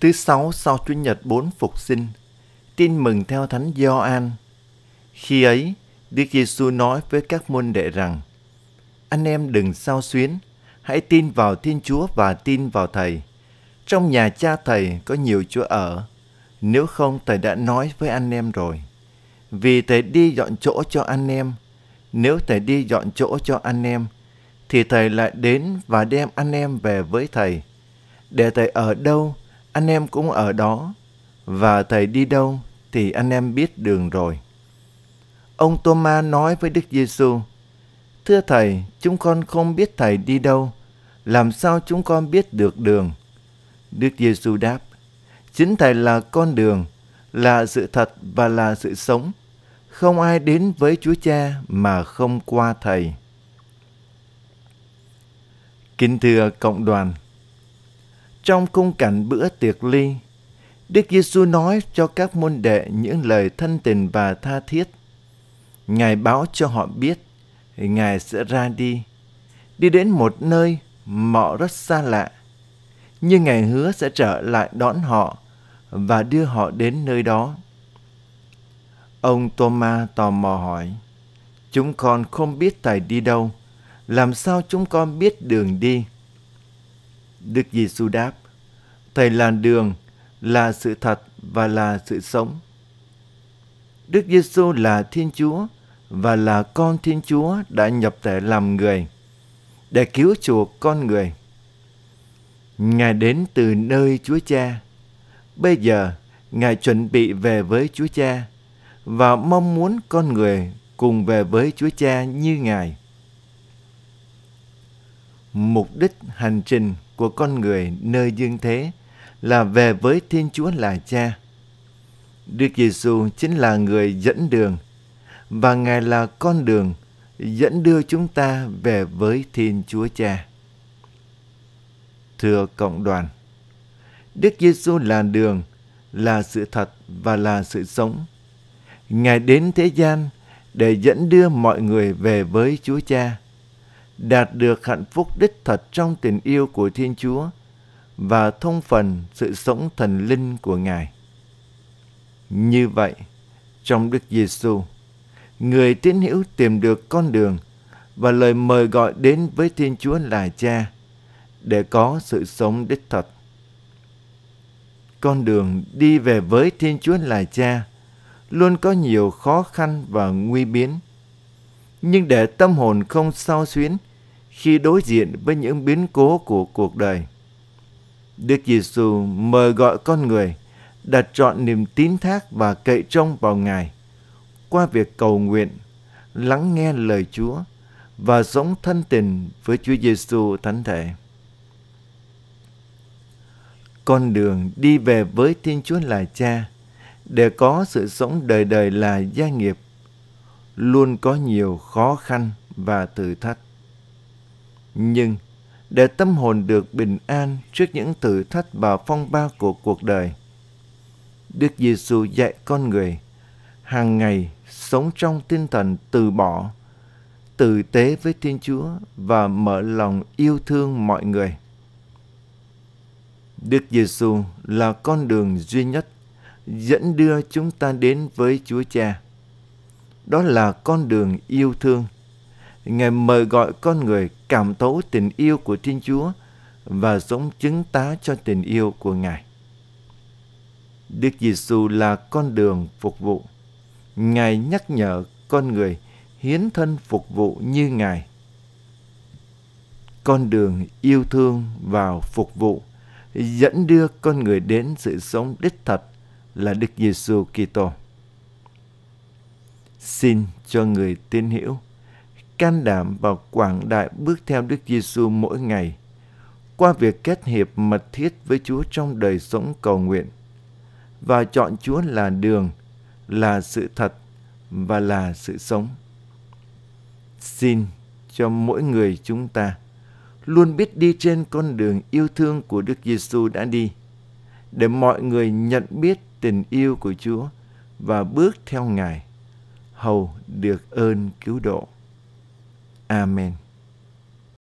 Thứ sáu sau Chủ nhật bốn phục sinh, tin mừng theo Thánh Gioan. Khi ấy, Đức Giêsu nói với các môn đệ rằng: Anh em đừng sao xuyến, hãy tin vào Thiên Chúa và tin vào Thầy. Trong nhà cha Thầy có nhiều chỗ ở, nếu không Thầy đã nói với anh em rồi. Vì Thầy đi dọn chỗ cho anh em, nếu Thầy đi dọn chỗ cho anh em, thì Thầy lại đến và đem anh em về với Thầy. Để Thầy ở đâu, anh em cũng ở đó, và Thầy đi đâu thì anh em biết đường rồi. Ông Thomas nói với Đức Giêsu: Thưa Thầy, chúng con không biết Thầy đi đâu, làm sao chúng con biết được đường? Đức Giêsu đáp: Chính Thầy là con đường, là sự thật và là sự sống. Không ai đến với Chúa Cha mà không qua Thầy. Kính thưa cộng đoàn, trong khung cảnh bữa tiệc ly, Đức Giêsu nói cho các môn đệ những lời thân tình và tha thiết. Ngài báo cho họ biết Ngài sẽ ra đi, đi đến một nơi mọ rất xa lạ. Nhưng Ngài hứa sẽ trở lại đón họ và đưa họ đến nơi đó. Ông Thomas tò mò hỏi, Chúng con không biết Thầy đi đâu, làm sao chúng con biết đường đi? Đức Giêsu đáp, Thầy là đường, là sự thật và là sự sống. Đức Giêsu là Thiên Chúa và là con Thiên Chúa đã nhập thể làm người để cứu chuộc con người. Ngài đến từ nơi Chúa Cha. Bây giờ, Ngài chuẩn bị về với Chúa Cha và mong muốn con người cùng về với Chúa Cha như Ngài. Mục đích hành trình của con người nơi dương thế là về với Thiên Chúa là Cha. Đức Giêsu chính là người dẫn đường và Ngài là con đường dẫn đưa chúng ta về với Thiên Chúa Cha. Thưa cộng đoàn, Đức Giêsu là đường, là sự thật và là sự sống. Ngài đến thế gian để dẫn đưa mọi người về với Chúa Cha, đạt được hạnh phúc đích thật trong tình yêu của Thiên Chúa và thông phần sự sống thần linh của Ngài. Như vậy, trong Đức Giêsu, người tín hữu tìm được con đường và lời mời gọi đến với Thiên Chúa là Cha để có sự sống đích thật. Con đường đi về với Thiên Chúa là Cha luôn có nhiều khó khăn và nguy biến. Nhưng để tâm hồn không sao xuyến khi đối diện với những biến cố của cuộc đời, Đức Giêsu mời gọi con người đặt trọn niềm tín thác và cậy trông vào Ngài qua việc cầu nguyện, lắng nghe lời Chúa và sống thân tình với Chúa Giêsu thánh thể. Con đường đi về với Thiên Chúa là Cha để có sự sống đời đời là gia nghiệp luôn có nhiều khó khăn và thử thách. Nhưng để tâm hồn được bình an trước những thử thách và phong ba của cuộc đời, Đức Giêsu dạy con người hàng ngày sống trong tinh thần từ bỏ, tử tế với Thiên Chúa và mở lòng yêu thương mọi người. Đức Giêsu là con đường duy nhất dẫn đưa chúng ta đến với Chúa Cha. Đó là con đường yêu thương. Ngài mời gọi con người cảm thấu tình yêu của Thiên Chúa và sống chứng tá cho tình yêu của Ngài. Đức Giêsu là con đường phục vụ. Ngài nhắc nhở con người hiến thân phục vụ như Ngài. Con đường yêu thương vào phục vụ dẫn đưa con người đến sự sống đích thật là Đức Giêsu Kitô. Xin cho người tin hiểu can đảm và quảng đại bước theo Đức Giêsu mỗi ngày qua việc kết hiệp mật thiết với Chúa trong đời sống cầu nguyện và chọn Chúa là đường, là sự thật và là sự sống. Xin cho mỗi người chúng ta luôn biết đi trên con đường yêu thương của Đức Giêsu đã đi, để mọi người nhận biết tình yêu của Chúa và bước theo Ngài, hầu được ơn cứu độ. Amen.